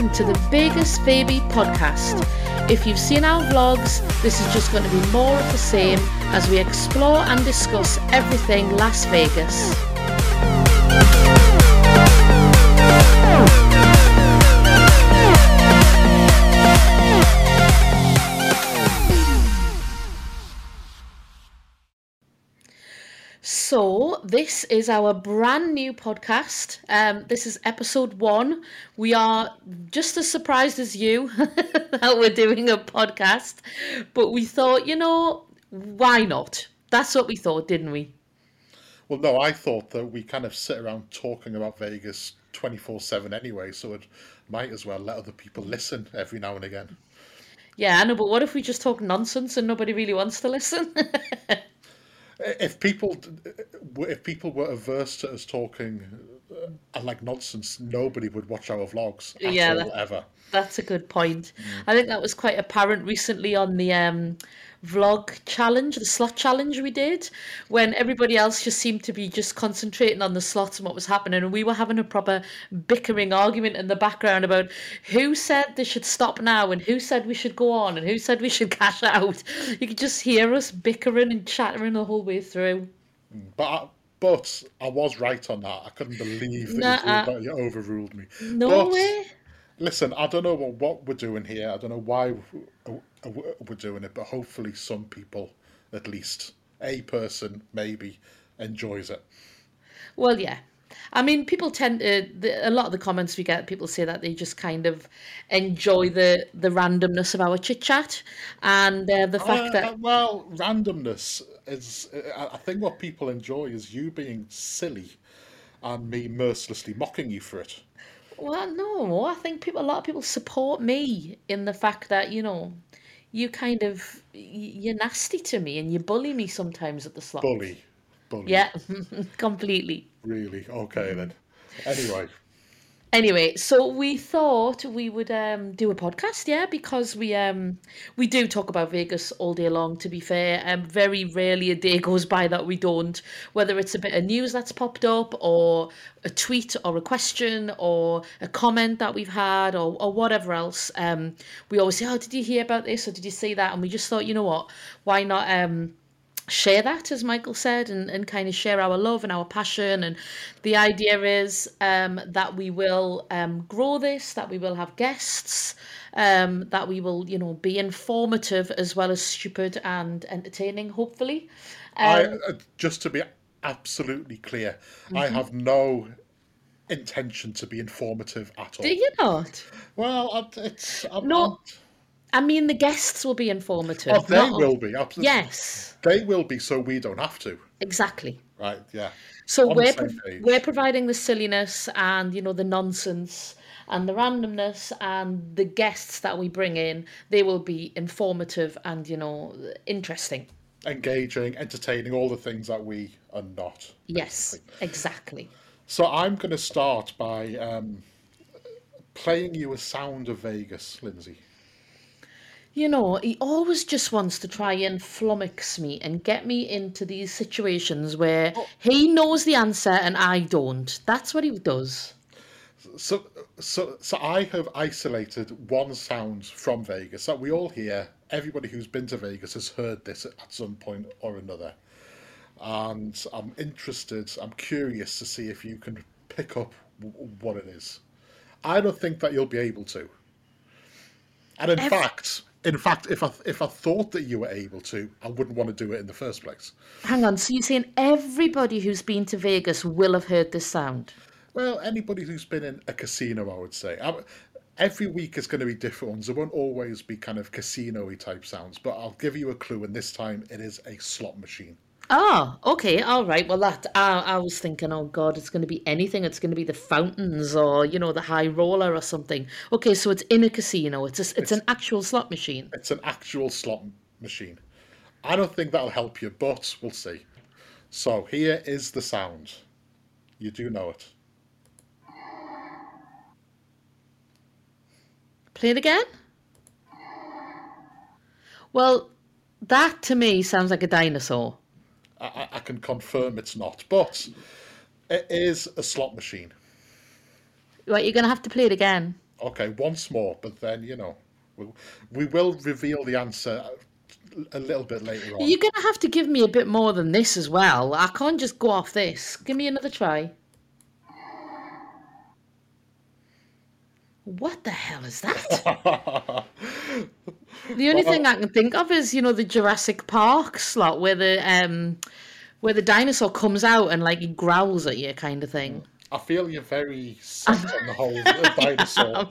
welcome to the Begas Vaby podcast. If you've seen our vlogs, this is just going to be more of the same as we explore and discuss everything Las Vegas. This is our brand new podcast. Um, this is episode one. We are just as surprised as you that we're doing a podcast, but we thought, you know, why not? That's what we thought, didn't we? Well, no, I thought that we kind of sit around talking about Vegas 24 7 anyway, so it might as well let other people listen every now and again. Yeah, I know, but what if we just talk nonsense and nobody really wants to listen? if people if people were averse to us talking uh, like nonsense, nobody would watch our vlogs Yeah, all, that- ever. That's a good point. I think that was quite apparent recently on the um, vlog challenge, the slot challenge we did, when everybody else just seemed to be just concentrating on the slots and what was happening, and we were having a proper bickering argument in the background about who said they should stop now and who said we should go on and who said we should cash out. You could just hear us bickering and chattering the whole way through. But I, but I was right on that. I couldn't believe that you, that you overruled me. No But- way. Listen, I don't know what, what we're doing here. I don't know why we're doing it, but hopefully some people, at least a person, maybe enjoys it. Well, yeah. I mean, people tend to. The, a lot of the comments we get, people say that they just kind of enjoy the the randomness of our chit chat and uh, the fact Uh, that uh, well, randomness is. I think what people enjoy is you being silly, and me mercilessly mocking you for it. Well, no, I think people a lot of people support me in the fact that you know, you kind of you're nasty to me and you bully me sometimes at the slot. Bully, bully. Yeah, completely. Really? Okay then. Mm. Anyway, Anyway, so we thought we would um, do a podcast, yeah, because we um we do talk about Vegas all day long. To be fair, um, very rarely a day goes by that we don't. Whether it's a bit of news that's popped up, or a tweet, or a question, or a comment that we've had, or or whatever else, um, we always say, "Oh, did you hear about this? Or did you see that?" And we just thought, you know what, why not um share that as michael said and, and kind of share our love and our passion. And the idea is um, that we will um, grow this that we will have guests um, that we will you know be informative as well as stupid and entertaining hopefully. I, um, uh, just to be absolutely clear, I have no intention to be informative at all. do you not? Well, I- it's I'm, No, I'm- i mean the guests will be informative oh, they will be absolutely. yes they will be, so we don't have to. exactly Right? Yeah. So on we're page. we're providing the silliness and you know the nonsense and the randomness and the guests that we bring in. They will be informative and you know interesting. Engaging, entertaining, all the things that we are not. Yes, exactly. So I'm going to start by um, playing you a sound of Vegas, Lindsay. You know, he always just wants to try and flummox me and get me into these situations where oh. he knows the answer and I don't. That's what he does. So, so, so I have isolated one sound from Vegas that we all hear. Everybody who's been to Vegas has heard this at some point or another, and I'm interested. I'm curious to see if you can pick up what it is. I don't think that you'll be able to. And in Ev- fact, in fact, if I if I thought that you were able to, I wouldn't want to do it in the first place. Hang on, so you're saying everybody who's been to Vegas will have heard this sound? Well, anybody who's been in a casino, I would say. I, every week is going to be different ones. There won't always be kind of casino-y type sounds, but I'll give you a clue, and this time it is a slot machine. Oh, okay, all right. Well, that I, I was thinking, oh God, it's going to be anything. It's going to be the fountains or you know the high roller or something. Okay, so it's in a casino. It's a, it's an actual slot machine. It's an actual slot machine. I don't think that'll help you, but we'll see. So here is the sound. You do know it. Play it again. Well, that to me sounds like a dinosaur. I, I, can confirm it's not, but it is a slot machine. Right, you're going to have to play it again. Okay, once more, but then you know, we, we will reveal the answer a little bit later on. You're going to have to give me a bit more than this as well. I can't just go off this. Give me another try. What the hell is that? the only Well- thing I can think of is, you know, the Jurassic Park slot where the um where the dinosaur comes out and like he growls at you kind of thing. I feel you're very set on the whole dinosaur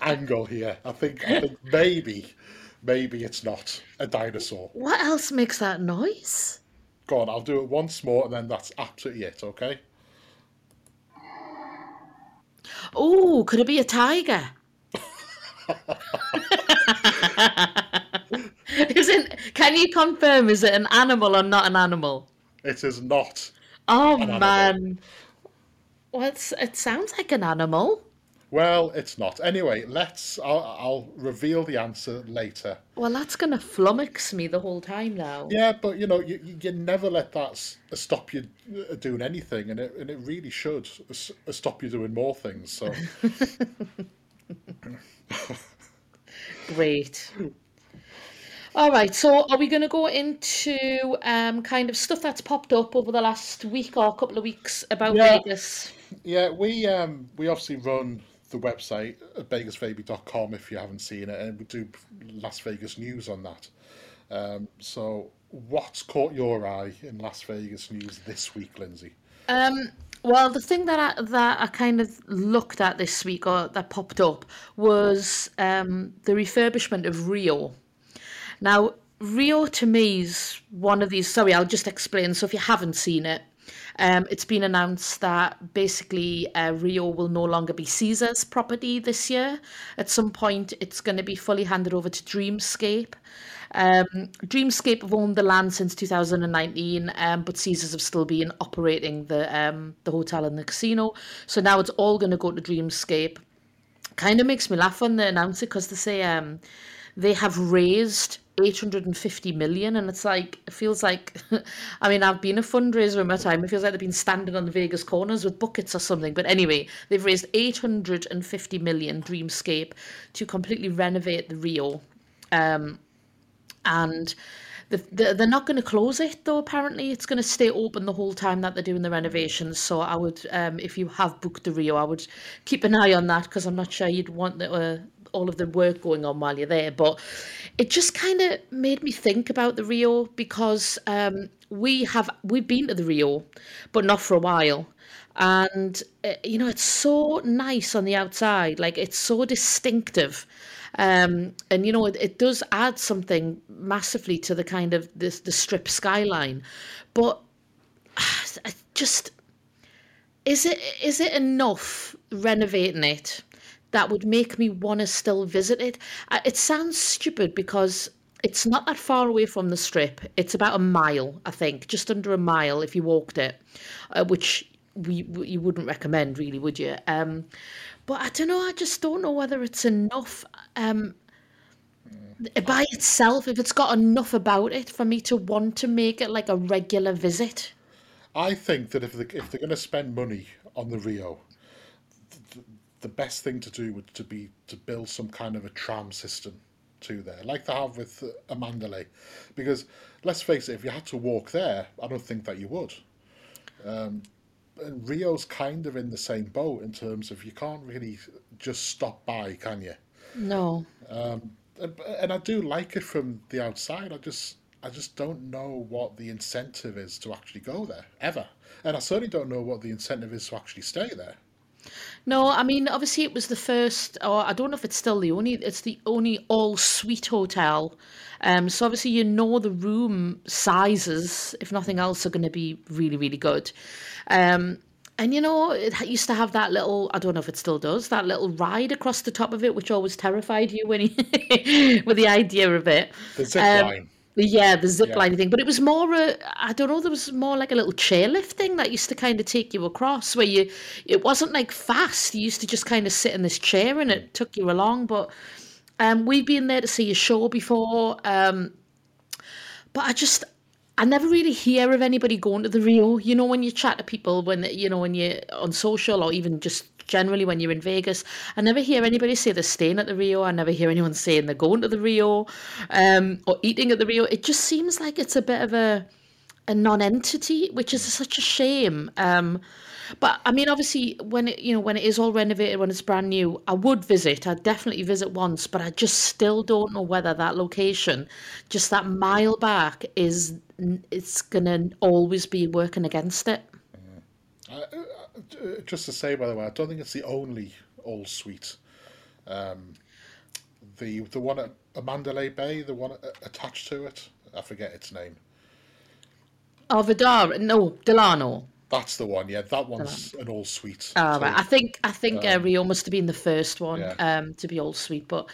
angle here. I think I think maybe maybe it's not a dinosaur. What else makes that noise? Go on, I'll do it once more, and then that's absolutely it. Okay. Oh, could it be a tiger? is it can you confirm is it an animal or not an animal? It is not. Oh animal. man. Well, it's, it sounds like an animal. Well, it's not. Anyway, let's. I'll, I'll reveal the answer later. Well, that's going to flummox me the whole time now. Yeah, but you know, you, you never let that stop you uh, doing anything, and it and it really should stop you doing more things. So Great. All right, so are we going to go into um, kind of stuff that's popped up over the last week or a couple of weeks about Yeah. Vegas? yeah, we um we obviously run the website at begasvaby.com if you haven't seen it, and we do Las Vegas news on that. Um, so what's caught your eye in Las Vegas news this week, Lindsay? Um, well, the thing that I, that I kind of looked at this week or that popped up was um, the refurbishment of Rio. Now, Rio to me is one of these. Sorry, I'll just explain. So, if you haven't seen it, um, it's been announced that basically uh, Rio will no longer be Caesar's property this year. At some point, it's going to be fully handed over to Dreamscape. Um, Dreamscape have owned the land since 2019, um, but Caesars have still been operating the um, the hotel and the casino. So now it's all going to go to Dreamscape. Kind of makes me laugh when they announce it because they say um, they have raised 850 million, and it's like it feels like. I mean, I've been a fundraiser in my time. It feels like they've been standing on the Vegas corners with buckets or something. But anyway, they've raised 850 million Dreamscape to completely renovate the Rio. Um, and the, the, they're not going to close it though apparently it's going to stay open the whole time that they're doing the renovations so i would um, if you have booked the rio i would keep an eye on that because i'm not sure you'd want the, uh, all of the work going on while you're there but it just kind of made me think about the rio because um, we have we've been to the rio but not for a while. And uh, you know it's so nice on the outside like it's so distinctive. Um, and you know it, it does add something massively to the kind of this the strip skyline. But I just is it is it enough renovating it that would make me want to still visit it. It sounds stupid because it's not that far away from the strip. It's about a mile i think just under a mile if you walked it uh, which we, we you wouldn't recommend really would you? Um but i don't know i just don't know whether it's enough um by itself if it's got enough about it for me to want to make it like a regular visit. I think that if they, if they're going to spend money on the Rio, the best thing to do would to be to build some kind of a tram system to there, like they have with uh, because let's face it, if you had to walk there, I don't think that you would. Um, and Rio's kind of in the same boat in terms of you can't really just stop by, can you? no and, and I do like it from the outside. I just I just don't know what the incentive is to actually go there ever, and I certainly don't know what the incentive is to actually stay there. No, I mean, obviously it was the first, or I don't know if it's still the only, it's the only all suite hotel. Um, so obviously you know the room sizes, if nothing else, are going to be really, really good. Um, and you know, it used to have that little, I don't know if it still does, that little ride across the top of it, which always terrified you when you, with the idea of it. The zip Um, line. Yeah, the zip Yeah. line thing, but it was more a, I don't know, there was more like a little chairlift thing that used to kind of take you across where you, it wasn't like fast. You used to just kind of sit in this chair and it took you along. But um, we've been there to see a show before. Um, but I just, I never really hear of anybody going to the Rio. You know, when you chat to people, when, you know, when you're on social or even just generally when you're in Vegas. I never hear anybody say they're staying at the Rio. I never hear anyone saying they're going to the Rio um, or eating at the Rio. It just seems like it's a bit of a a non-entity, which is such a shame. Um, but I mean, obviously, when it you know when it is all renovated, when it's brand new, I would visit. I'd definitely visit once, but I just still don't know whether that location, just that mile back, is it's gonna always be working against it. Uh, uh, just to say, by the way, I don't think it's the only old suite. Um, the the one at Mandalay Bay, the one attached to it, I forget its name. Oh, Vdara, no, Delano. That's the one. Yeah, that one's an all suite. Oh, so, right. I think I think um, uh, Rio must have been the first one yeah. um, to be all suite, but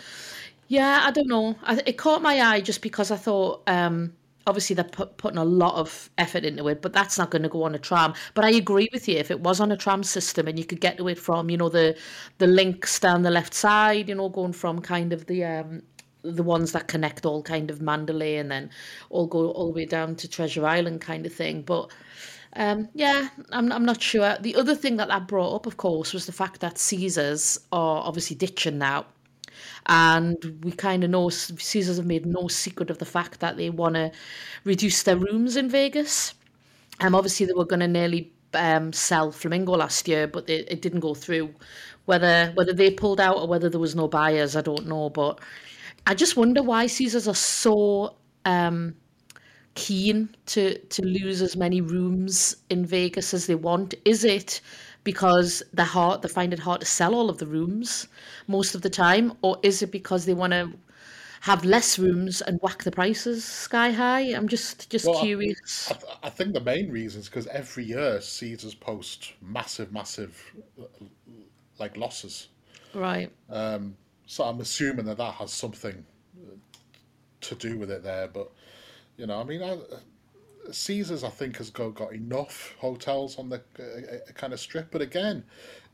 yeah, I don't know. I, it caught my eye just because I thought. Um, obviously, they're put, putting a lot of effort into it, but that's not going to go on a tram. But I agree with you. If it was on a tram system and you could get to it from, you know, the the links down the left side, you know, going from kind of the um, the ones that connect all kind of Mandalay and then all go all the way down to Treasure Island kind of thing. But um, yeah, I'm, I'm not sure. The other thing that that brought up, of course, was the fact that Caesars are obviously ditching now. And we kind of know Caesars have made no secret of the fact that they want to reduce their rooms in Vegas. Um, obviously, they were going to nearly um, sell Flamingo last year, but they, it didn't go through. Whether whether they pulled out or whether there was no buyers, I don't know. But I just wonder why Caesars are so um, keen to to lose as many rooms in Vegas as they want? Is it because they're hard, they find it hard to sell all of the rooms most of the time, or is it because they want to have less rooms and whack the prices sky high? I'm just just well, curious. I, I, think the main reason is because every year Caesars post massive, massive like losses. Right. Um, so I'm assuming that that has something to do with it there, but you know, I mean, I, Caesars, I think, has got, got enough hotels on the uh, uh kind of strip. But again,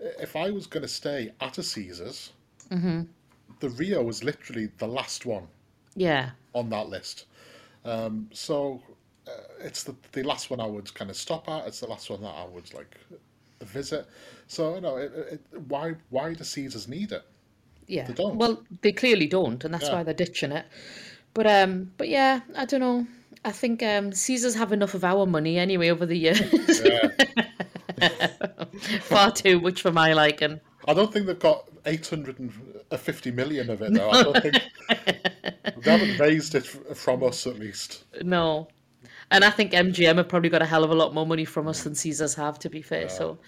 if I was going to stay at a Caesars, mm-hmm. the Rio was literally the last one. Yeah. On that list. Um, so uh, it's the, the last one I would kind of stop at. It's the last one that I would like visit. So you know, it, it, why why do Caesars need it? Yeah. They don't. Well, they clearly don't, and that's yeah. why they're ditching it. But um, but yeah, I don't know. I think um, Caesars have enough of our money anyway over the years. Yeah. Far too much for my liking. I don't think they've got 850 million of it, though. I don't think they haven't raised it from us, at least. No. And I think MGM have probably got a hell of a lot more money from us than Caesars have, to be fair. Yeah. So,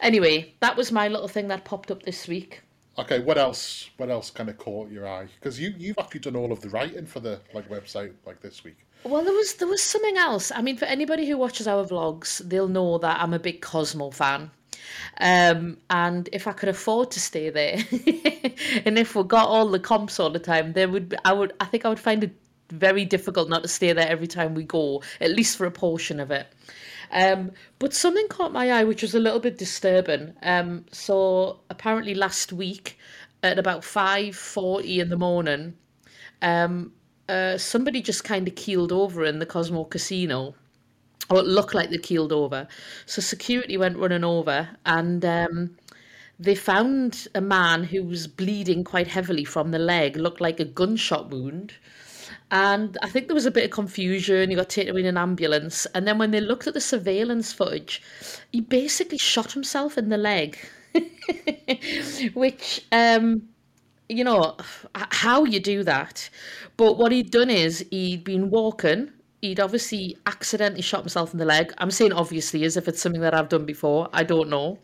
anyway, that was my little thing that popped up this week. Okay, what else? What else kind of caught your eye? Because you you've actually done all of the writing for the like website like this week. Well, there was there was something else. I mean, for anybody who watches our vlogs, they'll know that I'm a big Cosmo fan. Um, and if I could afford to stay there, and if we got all the comps all the time, there would I would I think I would find it very difficult not to stay there every time we go, at least for a portion of it. Um, but something caught my eye, which was a little bit disturbing. Um, so apparently last week, at about five forty in the morning, um, uh, somebody just kind of keeled over in the Cosmo Casino. Or it looked like they keeled over. So security went running over and um, they found a man who was bleeding quite heavily from the leg, looked like a gunshot wound. And I think there was a bit of confusion. He got taken in an ambulance. And then when they looked at the surveillance footage, he basically shot himself in the leg. Which, um, you know, how you do that. But what he'd done is he'd been walking. He'd obviously accidentally shot himself in the leg. I'm saying obviously as if it's something that I've done before. I don't know.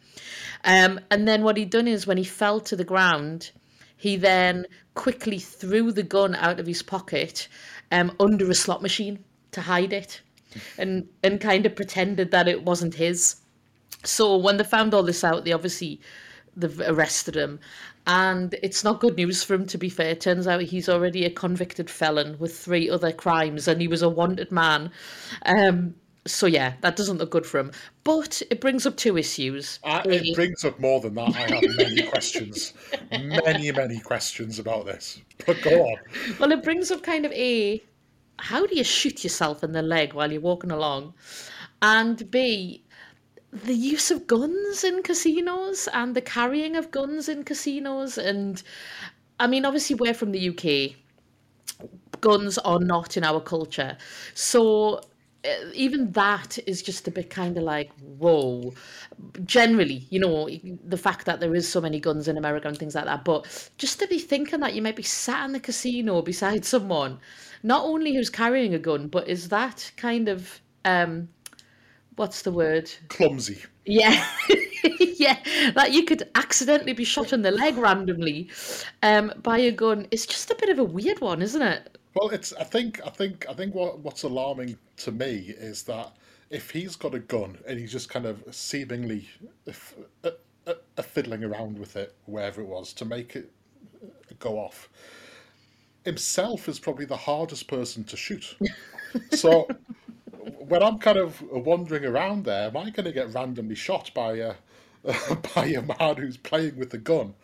Um, and then what he'd done is when he fell to the ground, he then quickly threw the gun out of his pocket um, under a slot machine to hide it and, and kind of pretended that it wasn't his. So when they found all this out, they obviously they've arrested him. And it's not good news for him, to be fair. It Turns out he's already a convicted felon with three other crimes, and he was a wanted man. Um, so yeah, that doesn't look good for him. But it brings up two issues. Uh, it brings up more than that. I have many questions, many many questions about this. But go on. Well, it brings up kind of a how do you shoot yourself in the leg while you're walking along, and b the use of guns in casinos and the carrying of guns in casinos. And I mean, obviously, we're from the UK. Guns are not in our culture. So uh, even that is just a bit kind of like whoa generally you know the fact that there is so many guns in america and things like that but just to be thinking that you might be sat in the casino beside someone not only who's carrying a gun but is that kind of um what's the word Clumsy. yeah yeah that you could accidentally be shot in the leg randomly um by a gun it's just a bit of a weird one isn't it Well, it's. I think. I think. I think. What What's alarming to me is that if he's got a gun and he's just kind of seemingly f- uh, uh, uh, fiddling around with it, wherever it was, to make it go off, himself is probably the hardest person to shoot. So when I'm kind of wandering around there, am I going to get randomly shot by a by a man who's playing with a gun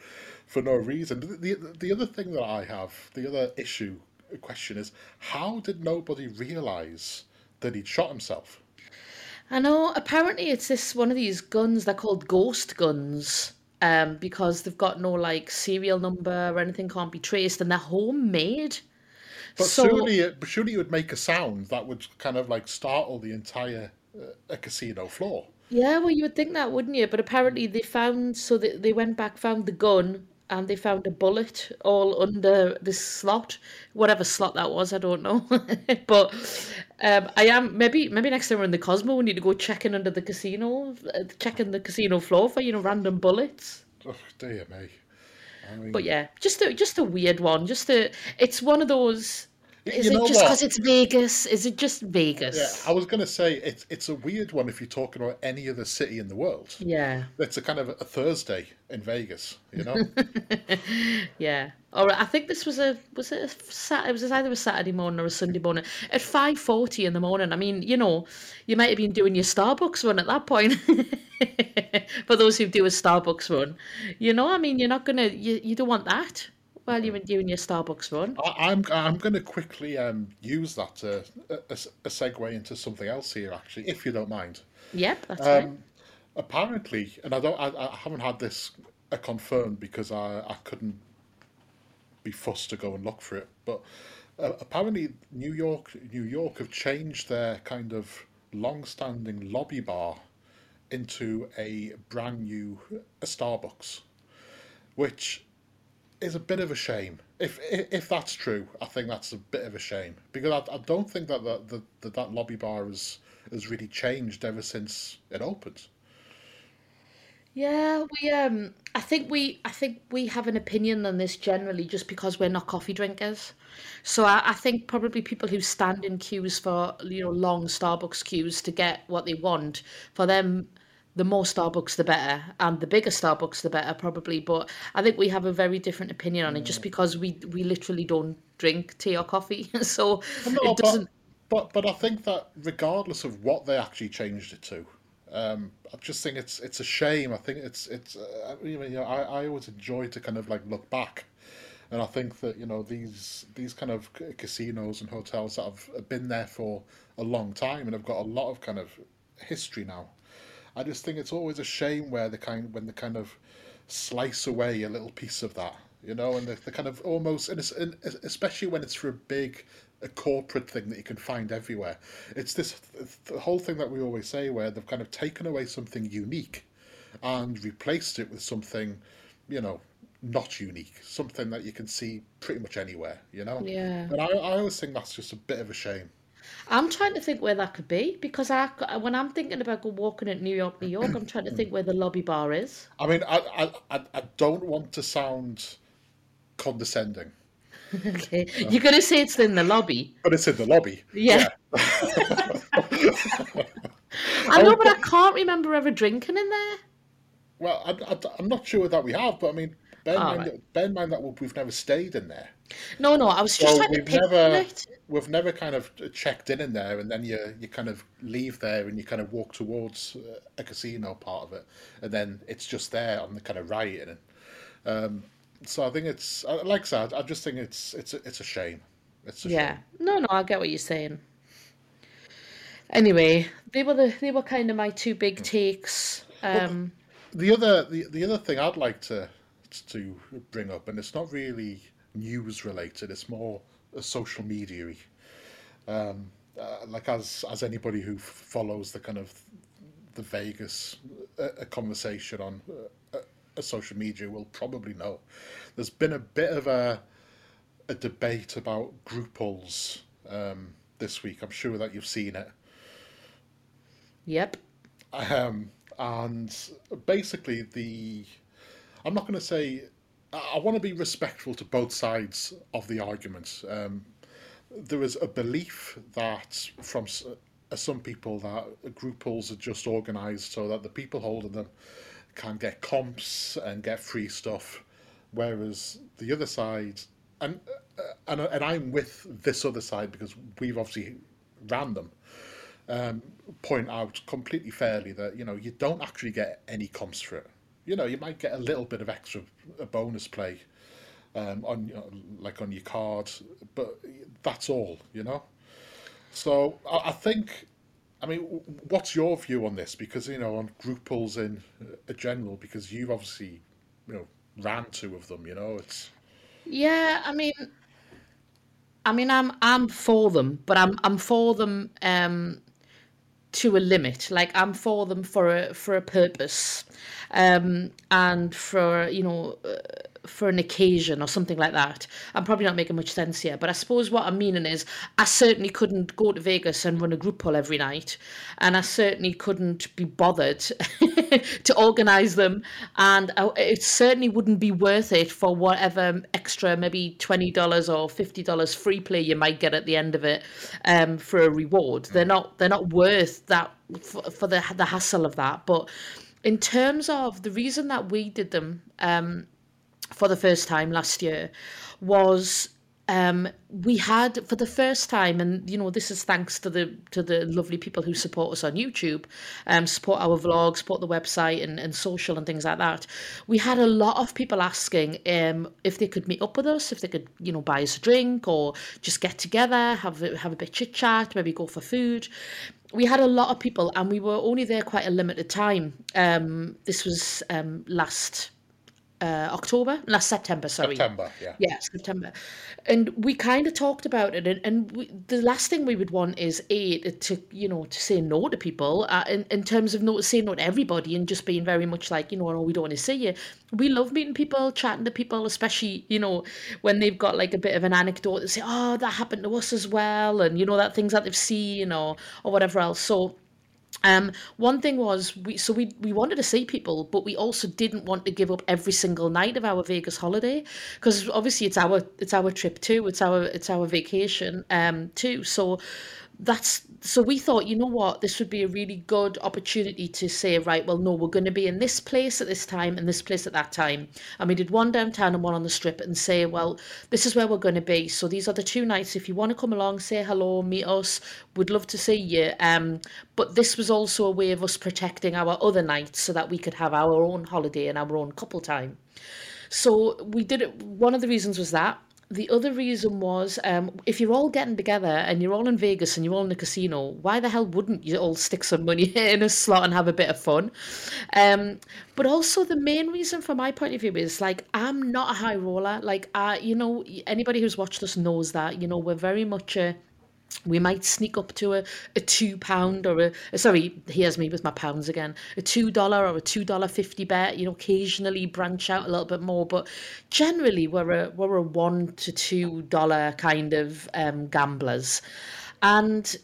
for no reason? The, the the other thing that I have, the other issue question is, how did nobody realise that he'd shot himself? I know. Apparently, it's this one of these guns. They're called ghost guns, um, because they've got no like serial number or anything can't be traced, and they're homemade. But So surely, it, surely it would make a sound that would kind of like startle the entire uh, a casino floor. yeah, well, you would think that, wouldn't you? But apparently, they found so they they went back, found the gun, and they found a bullet all under this slot, whatever slot that was. I don't know, but um, I am maybe maybe next time we're in the Cosmo, we need to go checking under the casino, uh, checking the casino floor for you know random bullets. Oh dear me! But yeah, just a just a weird one. Just a, it's one of those. Is you it just because it's Vegas? Is it just Vegas? Yeah, I was going to say it's it's a weird one if you're talking about any other city in the world. Yeah, It's a kind of a Thursday in Vegas, you know. yeah. All right. I think this was a was it a Sat? It was either a Saturday morning or a Sunday morning at five forty in the morning. I mean, you know, you might have been doing your Starbucks run at that point. For those who do a Starbucks run, you know, I mean, you're not gonna you you don't want that while you're doing your Starbucks run. I, I'm I'm going to quickly um, use that to a segue into something else here, actually, if you don't mind. Yep, that's. Um, apparently, and I don't, I, I haven't had this uh, confirmed because I, I couldn't be fussed to go and look for it. But uh, apparently, New York, New York have changed their kind of long-standing lobby bar into a brand new uh, Starbucks, which is a bit of a shame. If if, if that's true, I think that's a bit of a shame because I, I don't think that that, that that that lobby bar has has really changed ever since it opened. Yeah, we um I think we I think we have an opinion on this generally just because we're not coffee drinkers. So I, I think probably people who stand in queues for you know long Starbucks queues to get what they want, for them the more Starbucks the better and the bigger Starbucks the better probably. But I think we have a very different opinion on it just because we we literally don't drink tea or coffee. So no, it but doesn't but but I think that regardless of what they actually changed it to, um, I just think it's it's a shame. I think it's it's uh, you know I, I always enjoy to kind of like look back, and I think that you know these these kind of casinos and hotels that have been there for a long time and have got a lot of kind of history now. I just think it's always a shame where they kind when they kind of slice away a little piece of that, you know, and the, kind of almost, and, it's, and especially when it's for a big a corporate thing that you can find everywhere. It's this the whole thing that we always say where they've kind of taken away something unique and replaced it with something, you know, not unique, something that you can see pretty much anywhere, you know. yeah. And I, I always think that's just a bit of a shame. I'm trying to think where that could be because I, when I'm thinking about go walking at New York, New York, I'm trying to think where the lobby bar is. I mean, I, I, I don't want to sound condescending, Okay, you're gonna say it's in the lobby. but it's in the lobby. Yeah, Yeah. I know, but I can't remember ever drinking in there. well, I, I, I'm not sure that we have, but I mean, bear in mind right. that, bear in mind that we've never stayed in there. No, no, I was just So trying to we've never it. we've never kind of checked in in there, and then you you kind of leave there and you kind of walk towards uh, a casino part of it, and then it's just there on the kind of right, and so I think it's like I said, I just think it's it's a, it's a shame. It's a Yeah, shame. no, no, I get what you're saying. Anyway, they were the they were kind of my two big takes. Um, The other the, the other thing I'd like to to bring up, and it's not really news related. It's more uh, social media. Um, uh, like as as anybody who follows the kind of the Vegas uh, a conversation on uh, uh, social media will probably know. There's been a bit of a a debate about group pulls um, this week. I'm sure that you've seen it. yep. Um, and basically, the I'm not going to say I, want to be respectful to both sides of the argument. Um, there is a belief that from uh, some people that group pulls are just organised so that the people holding them can get comps and get free stuff, whereas the other side, and uh, and and I'm with this other side because we've obviously ran them point out completely fairly that you know you don't actually get any comps for it. You know, you might get a little bit of extra a bonus play um, on you know, like on your card, but that's all. You know, so I, I think. I mean, what's your view on this? Because you know, on group pulls in a general, because you've obviously, you know, ran two of them. You know, it's Yeah, I mean, I mean, I'm I'm for them, but I'm I'm for them um, to a limit. Like I'm for them for a for a purpose, um, and for you know uh, for an occasion or something like that. I'm probably not making much sense here, but I suppose what I'm meaning is I certainly couldn't go to Vegas and run a group pull every night, and I certainly couldn't be bothered to organise them, and I, it certainly wouldn't be worth it for whatever extra maybe twenty dollars or fifty dollars free play you might get at the end of it um, for a reward. They're not they're not worth that for, for the the hassle of that, but. In terms of the reason that we did them, um, for the first time last year was um, we had for the first time, and you know this is thanks to the to the lovely people who support us on YouTube, um, support our vlog, support the website and, and social and things like that. We had a lot of people asking um, if they could meet up with us, if they could you know buy us a drink or just get together, have have a bit chit chat, maybe go for food. We had a lot of people, and we were only there quite a limited time. Um, this was um, last uh, October, last September, sorry. September. Yeah. Yeah, September. And we kind of talked about it, and, and we, the last thing we would want is a to you know to say no to people uh, in in terms of no saying no to everybody and just being very much like you know no we don't want to see you. We love meeting people, chatting to people, especially you know when they've got like a bit of an anecdote to say oh that happened to us as well, and you know that things that they've seen or or whatever else. So um, one thing was we so we we wanted to see people, but we also didn't want to give up every single night of our Vegas holiday because obviously it's our it's our trip too, it's our it's our vacation um too. So that's so we thought, you know what, this would be a really good opportunity to say, right, well, no, we're going to be in this place at this time and this place at that time. And we did one downtown and one on the strip and say, well, this is where we're going to be. So these are the two nights. If you want to come along, say hello, meet us, we'd love to see you. Um, but this was also a way of us protecting our other nights so that we could have our own holiday and our own couple time. So we did it. One of the reasons was that. The other reason was um, if you're all getting together and you're all in Vegas and you're all in a casino, why the hell wouldn't you all stick some money in a slot and have a bit of fun? Um, but also the main reason from my point of view is like I'm not a high roller. Like I, you know, anybody who's watched us knows that. You know, we're very much a we might sneak up to a, a two pound or a uh, sorry here's me with my pounds again. A two dollar or a two dollar fifty bet you know occasionally branch out a little bit more but generally we're a we're a one to two dollar kind of um gamblers. And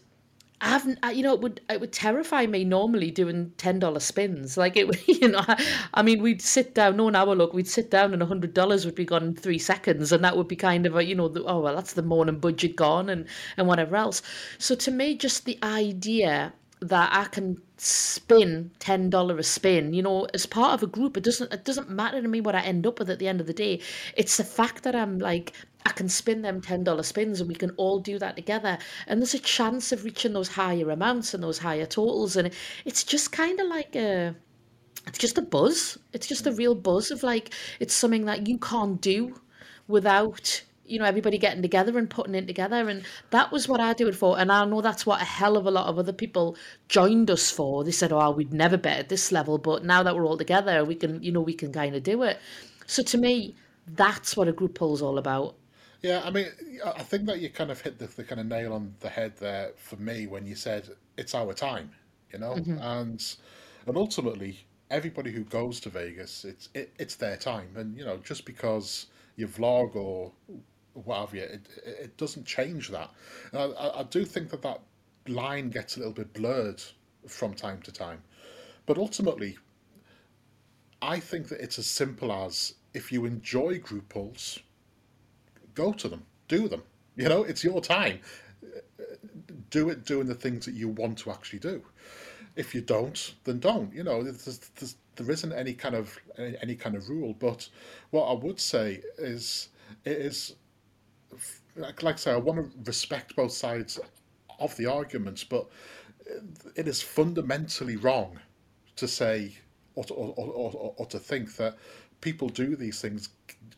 I haven't, I, you know, it would it would terrify me normally doing ten dollar spins. Like it, you know, I, I mean, we'd sit down. No, our look, we'd sit down and a hundred dollars would be gone in three seconds, and that would be kind of a, you know, the, oh well, that's the morning budget gone, and and whatever else. So to me, just the idea that I can spin ten dollar a spin, you know, as part of a group, it doesn't it doesn't matter to me what I end up with at the end of the day. It's the fact that I'm like I can spin them ten dollar spins and we can all do that together. And there's a chance of reaching those higher amounts and those higher totals. And it's just kind of like a it's just a buzz. It's just a mm. real buzz of like it's something that you can't do without you know everybody getting together and putting it together, and that was what I do it for. And I know that's what a hell of a lot of other people joined us for. They said, "Oh, we'd never bet at this level," but now that we're all together, we can, you know, we can kind of do it. So to me, that's what a group pull is all about. Yeah, I mean, I think that you kind of hit the, the kind of nail on the head there for me when you said it's our time, you know, hmm and and ultimately everybody who goes to Vegas, it's it, it's their time, and you know, just because you vlog or what have you, it it doesn't change that. And I, I I do think that that line gets a little bit blurred from time to time, but ultimately, I think that it's as simple as if you enjoy group pulls, go to them, do them. You know, it's your time. Do it doing the things that you want to actually do. If you don't, then don't. You know, there's, there's, there isn't any kind of any, kind of rule. But what I would say is, it is like, like I say, I want to respect both sides of the arguments, but it is fundamentally wrong to say or or, or, or, or to think that people do these things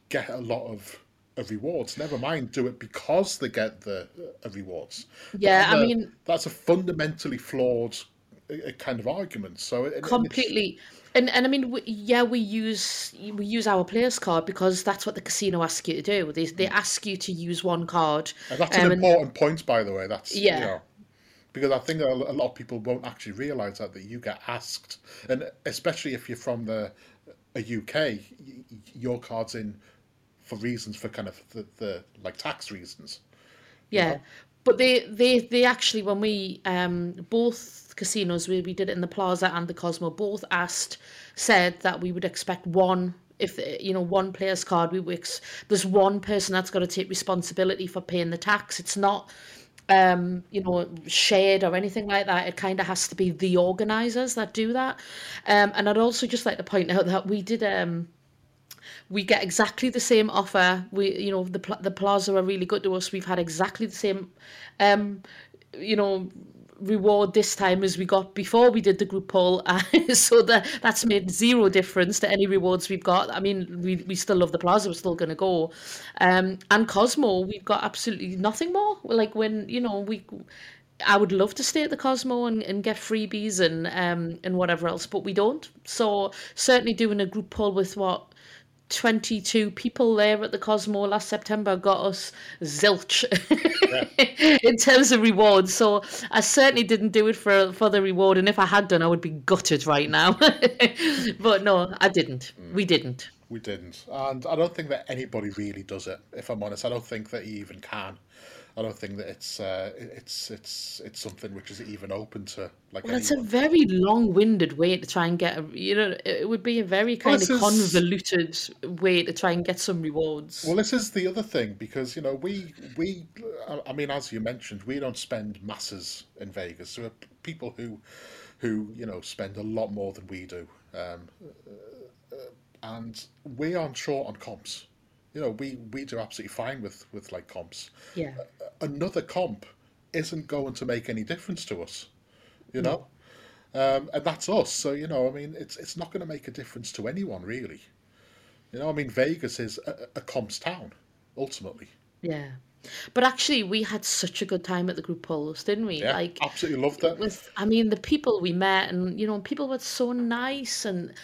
get a lot of, of rewards. Never mind, do it because they get the uh, rewards. Yeah, I mean, that's a fundamentally flawed uh, kind of argument. So it, completely. And and I mean, we, yeah, we use we use our players card because that's what the casino asks you to do. They they ask you to use one card, and that's an um, and important point, by the way. That's you yeah, know because I think a lot of people won't actually realise that that you get asked, and especially if you're from the a UK, your card's in for reasons for kind of the, the like tax reasons, Yeah, know. but they they they actually when we um both casinos we, we did it in the Plaza and the Cosmo both asked said that we would expect one if you know one player's card. We ex- there's one person that's got to take responsibility for paying the tax. It's not um you know shared or anything like that. It kind of has to be the organizers that do that. Um and I'd also just like to point out that we did um we get exactly the same offer. We, you know, the the Plaza are really good to us. We've had exactly the same, um, you know, reward this time as we got before we did the group pull. So that that's made zero difference to any rewards we've got. I mean, we we still love the Plaza. We're still going to go. Um, and Cosmo, we've got absolutely nothing more. Like when you know we. I would love to stay at the Cosmo and, and get freebies and um and whatever else, but we don't. So certainly doing a group pull with what 22 people there at the Cosmo last September got us zilch Yeah. in terms of rewards. So I certainly didn't do it for for the reward, and if I had done, I would be gutted right now. but no, I didn't. Mm. We didn't. We didn't, and I don't think that anybody really does it. If I'm honest, I don't think that you even can. I don't think that it's uh, it's it's it's something which is even open to like Well, it's a very long-winded way to try and get a, you know, it would be a very kind this of is convoluted way to try and get some rewards. well, this is the other thing because you know we we I I mean as you mentioned, we don't spend masses in Vegas. There are people who who you know spend a lot more than we do, um, and we aren't short on comps. You know, we we do absolutely fine with with like comps. Yeah. Another comp isn't going to make any difference to us. You No. know. Um, and that's us. So you know, I mean, it's it's not going to make a difference to anyone really. You know, I mean, Vegas is a, a comps town ultimately. Yeah. But actually, we had such a good time at the group pulls, didn't we? Yeah, Like, absolutely loved it it. was, I mean, the people we met and, you know, people were so nice and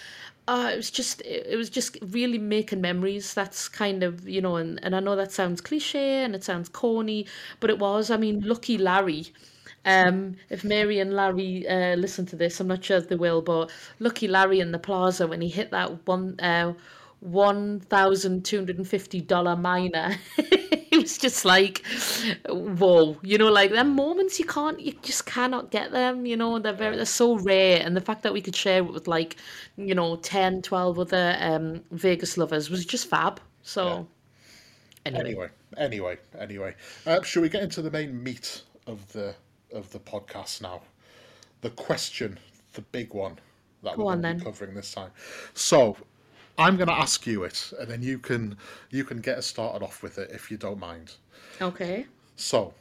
uh, it was just, it, was just really making memories. That's kind of, you know, and, and I know that sounds cliche and it sounds corny, but it was. I mean, Lucky Larry. Um, if Mary and Larry uh, listen to this, I'm not sure if they will, but Lucky Larry in the plaza when he hit that one uh, one thousand two hundred and fifty dollar minor, it was just like, whoa, you know, like them moments you can't, you just cannot get them. You know, they're very, they're so rare, and the fact that we could share it with like, you know, 10, 12 other um Vegas lovers was just fab. yeah. So anyway, Anyway, anyway, anyway. Uh, should we get into the main meat of the of the podcast now? The question, the big one that we're on going to be then. covering this time. So, I'm going to ask you it, and then you can you can get us started off with it if you don't mind. Okay. So,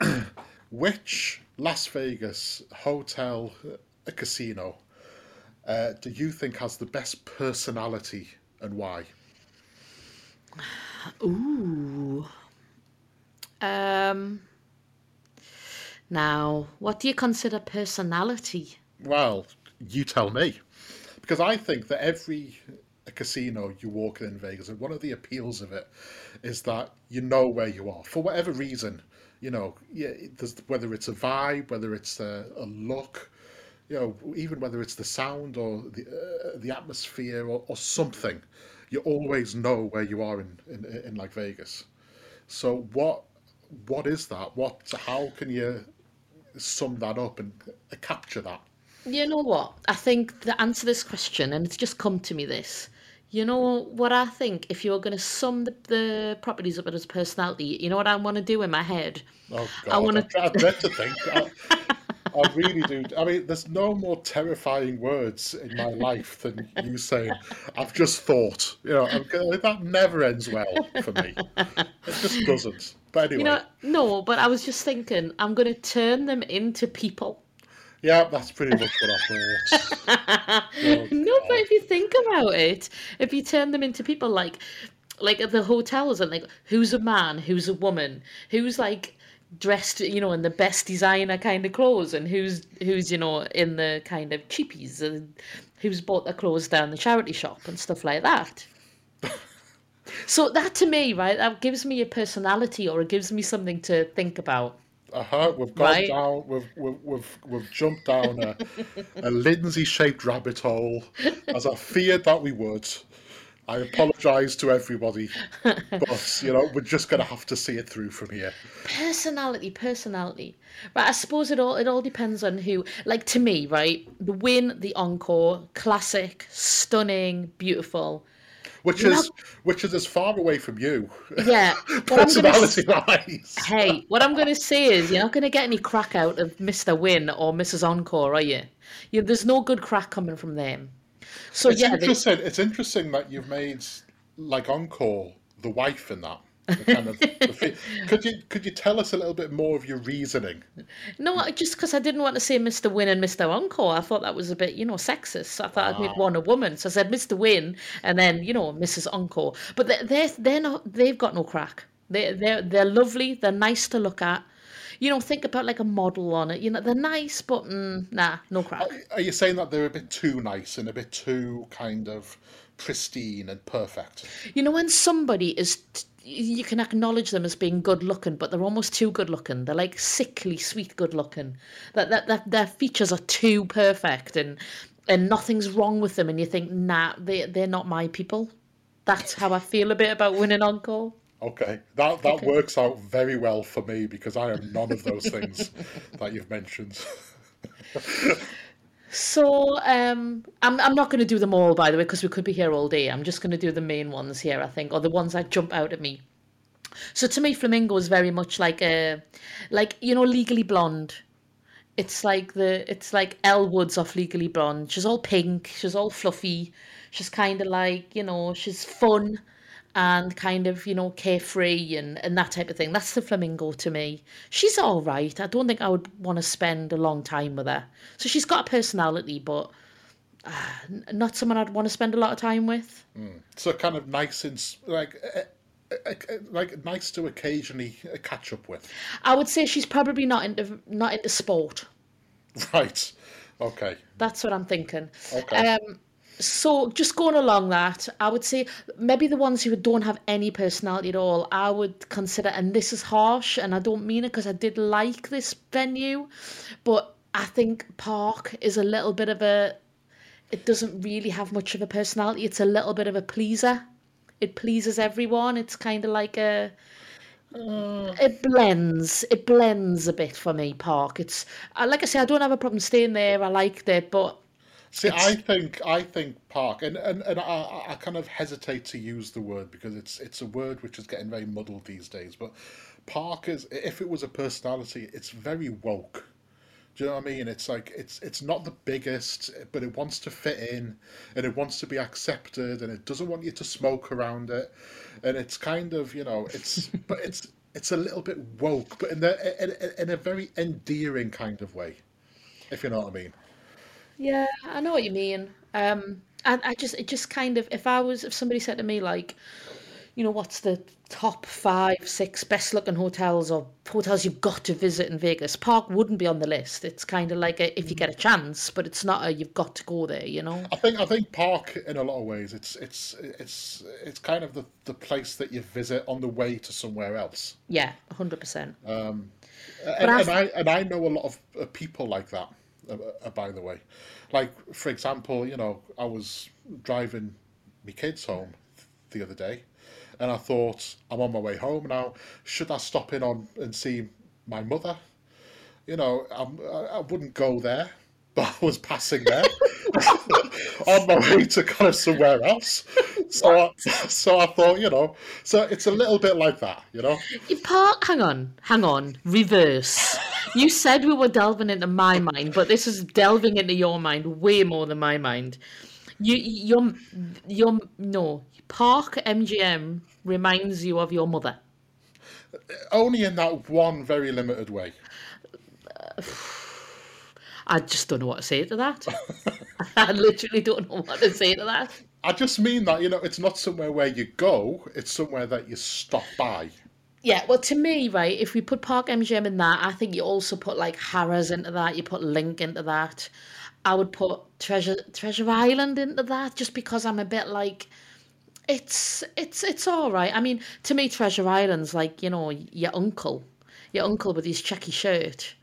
which Las Vegas hotel, uh, casino, uh, do you think has the best personality and why? Ooh. Um. Now, what do you consider personality? Well, you tell me. Because I think that every casino you walk in in Vegas, and one of the appeals of it is that you know where you are for whatever reason. You know, yeah, whether it's a vibe, whether it's a, a look, you know, even whether it's the sound or the uh, the atmosphere or, or something, you always know where you are in, in in like Vegas. So what what is that? What how can you sum that up and capture that? You know what? I think the answer to this question, and it's just come to me this. You know what I think? If you're going to sum the, the properties of it as personality, you know what I want to do in my head? Oh God. I want I, I dread to think. I, I really do. I mean, there's no more terrifying words in my life than you saying, "I've just thought." You know, I'm, that never ends well for me. It just doesn't. But You anyway, know, no, but I was just thinking, I'm going to turn them into people. Yeah, that's pretty much what I thought. Oh No, but if you think about it, if you turn them into people like like at the hotels and like who's a man, who's a woman, who's like dressed, you know, in the best designer kind of clothes and who's who's, you know, in the kind of cheapies and who's bought their clothes down the charity shop and stuff like that. So that to me, right, that gives me a personality or it gives me something to think about, Uh-huh, we've gone right? down, we've, we've, we've, we've jumped down a, a Lindsay-shaped rabbit hole, as I feared that we would. I apologise to everybody, but, you know, we're just going to have to see it through from here. Personality, personality. Right, I suppose it all it all depends on who. Like to me, right, the Wynn, the encore, classic, stunning, beautiful. Which is which is as far away from you, Yeah, gonna personality-wise. hey, what I'm gonna say is you're not gonna get any crack out of Mr. Wynn or Mrs. Encore, are you? you there's no good crack coming from them. So It's yeah, they, interesting. It's interesting that you've made like Encore the wife in that. The kind of, could you could you tell us a little bit more of your reasoning? no, just because I didn't want to say Mr. Wynn and Mr. Encore, I thought that was a bit, you know, sexist. So I thought I'd make Ah, one a woman, so I said Mr. Wynn and then, you know, Mrs. Encore. But they they're they're not. They've got no crack. They they're they're lovely. They're nice to look at. You know, think about like a model on it. You know, they're nice, but mm, nah, no are crack. are you saying that they're a bit too nice and a bit too kind of pristine and perfect? You know, when somebody is, t- you can acknowledge them as being good looking, but they're almost too good looking. They're like sickly sweet good looking. That that, that their features are too perfect, and and nothing's wrong with them, and you think, nah, they they're not my people. That's how I feel a bit about Wynn and Encore. Okay, that that Okay. works out very well for me because I am none of those things that you've mentioned. So um, I'm I'm not going to do them all, by the way, because we could be here all day. I'm just going to do the main ones here, I think, or the ones that jump out at me. So to me, Flamingo is very much like a, like you know, Legally Blonde. It's like the it's like Elle Woods off Legally Blonde. She's all pink. She's all fluffy. She's kind of like you know she's fun and kind of you know carefree and and that type of thing. That's the flamingo to me. She's all right. I don't think I would want to spend a long time with her. So she's got a personality, but n- not someone I'd want to spend a lot of time with. So kind of nice and like eh, like nice to occasionally uh, catch up with. I would say she's probably not into not into sport. Right. Okay. That's what I'm thinking. Okay. Um, so just going along that, I would say maybe the ones who don't have any personality at all, I would consider, and this is harsh, and I don't mean it because I did like this venue, but I think Park is a little bit of a, it doesn't really have much of a personality. It's a little bit of a pleaser. It pleases everyone. It's kind of like a, Uh, it blends. It blends a bit for me, Park. It's, like I say, I don't have a problem staying there. I liked it, but see, I think I think park, and and, and I, I kind of hesitate to use the word because it's it's a word which is getting very muddled these days. But park is, if it was a personality, it's very woke. Do you know what I mean? It's like it's it's not the biggest, but it wants to fit in, and it wants to be accepted, and it doesn't want you to smoke around it, and it's kind of you know it's but it's it's a little bit woke, but in the in in a very endearing kind of way, if you know what I mean. Yeah, I know what you mean. Um, and I just, it just kind of, if I was, if somebody said to me like, you know, what's the top five, six best looking hotels or hotels you've got to visit in Vegas? Park wouldn't be on the list. It's kind of like a, if you get a chance, but it's not a you've got to go there, you know? I think I think Park in a lot of ways it's it's it's it's kind of the, the place that you visit on the way to somewhere else. Yeah, 100%. Um, and, and I and I know a lot of uh, people like that. Uh, uh, by the way, like for example, you know, I was driving my kids home the other day, and I thought I'm on my way home now. Should I stop in on and see my mother? You know, I'm, I I wouldn't go there, but I was passing there on my way to kind of somewhere else. So, I, so I thought, you know, so it's a little bit like that, you know. You Park, hang on, hang on, reverse. You said we were delving into my mind, but this is delving into your mind way more than my mind. You, your, your, no, Park MGM reminds you of your mother. Only in that one very limited way. Uh, I just don't know what to say to that. I literally don't know what to say to that. I just mean that, you know, it's not somewhere where you go, it's somewhere that you stop by. Yeah, well, to me, right, if we put Park MGM in that, I think you also put like Harrah's into that. You put LINQ into that. I would put Treasure Treasure Island into that, just because I'm a bit like, it's it's it's all right. I mean, to me, Treasure Island's like you know your uncle, your uncle with his checky shirt,